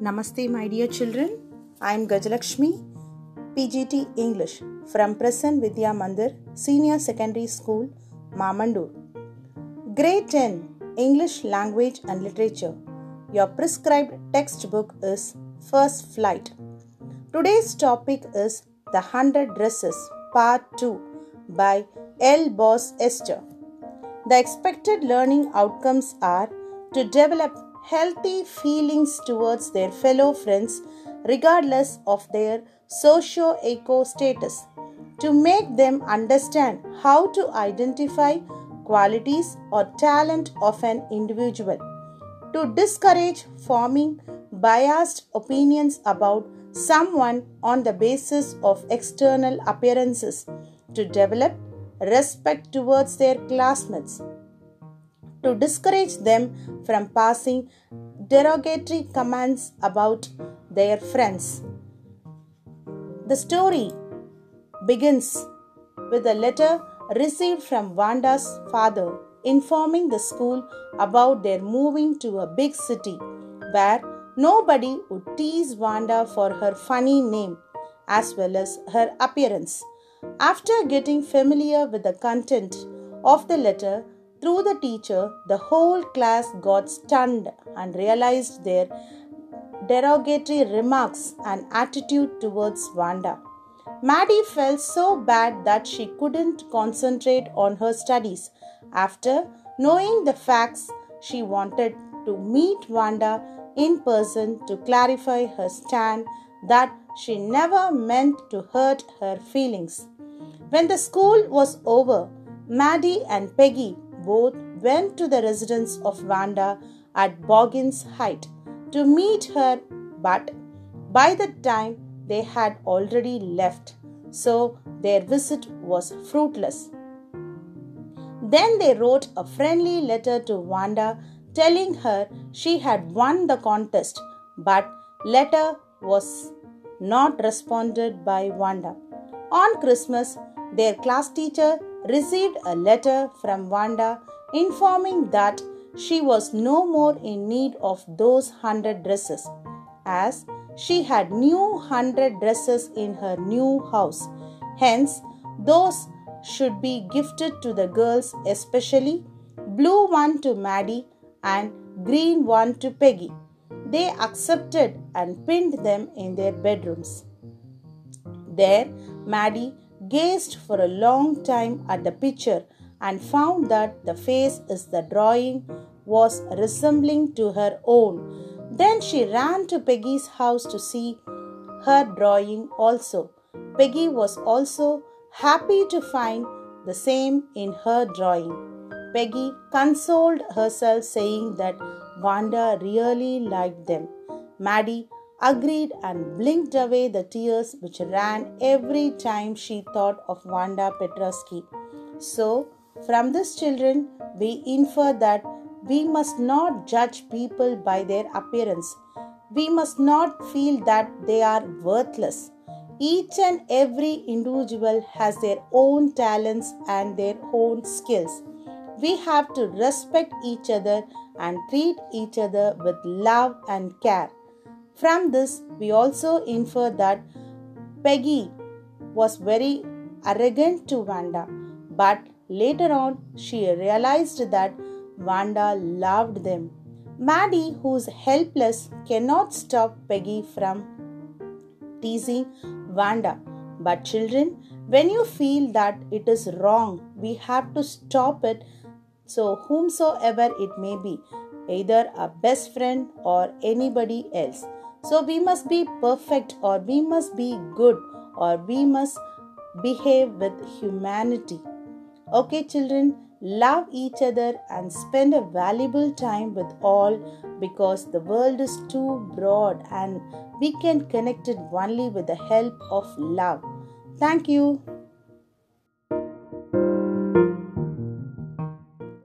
Namaste, my dear children. I am Gajalakshmi, PGT English from Prasann Vidya Mandir, Senior Secondary School, Mamandur. Grade 10 English Language and Literature. Your prescribed textbook is First Flight. Today's topic is The Hundred Dresses, Part 2 by Eleanor Estes. The expected learning outcomes are to develop healthy feelings towards their fellow friends regardless of their socio-eco status, to make them understand how to identify qualities or talent of an individual, to discourage forming biased opinions about someone on the basis of external appearances, to develop respect towards their classmates, to hmm. discourage them from passing derogatory comments about their friends. The story begins with a letter received from Vanda's father informing the school about their moving to a big city where nobody would tease Vanda for her funny name as well as her appearance. After getting familiar with the content of the letter through the teacher, the whole class got stunned and realized their derogatory remarks and attitude towards Vanda. Maddie felt so bad that she couldn't concentrate on her studies. After knowing the facts, she wanted to meet Vanda in person to clarify her stand that she never meant to hurt her feelings. When the school was over, Maddie and Peggy both went to the residence of Vanda at Boggins Height to meet her, but by the time they had already left, so their visit was fruitless. Then they wrote a friendly letter to Vanda telling her she had won the contest, but letter was not responded by Vanda. On Christmas, their class teacher received a letter from Wanda informing that she was no more in need of those hundred dresses, as she had new hundred dresses in her new house. Hence, those should be gifted to the girls, especially blue one to Maddie and green one to Peggy. They accepted and pinned them in their bedrooms. There, Maddie gazed for a long time at the picture and found that the face is the drawing was resembling to her own. Then she ran to Peggy's house to see her drawing also. Peggy was also happy to find the same in her drawing. Peggy consoled herself, saying that Vanda really liked them. Maddie agreed and blinked away the tears which ran every time she thought of Vanda Petrovsky. So, from this, children, we infer that we must not judge people by their appearance. We must not feel that they are worthless. Each and every individual has their own talents and their own skills. We have to respect each other and treat each other with love and care. From this, we also infer that Peggy was very arrogant to Vanda, but later on she realized that Vanda loved them. Maddie, who is helpless, cannot stop Peggy from teasing Vanda. But, children, when you feel that it is wrong, we have to stop it. So, whomsoever it may be, either a best friend or anybody else. So, we must be perfect, or we must be good, or we must behave with humanity. Okay, children, love each other and spend a valuable time with all because the world is too broad and we can connect it only with the help of love. Thank you.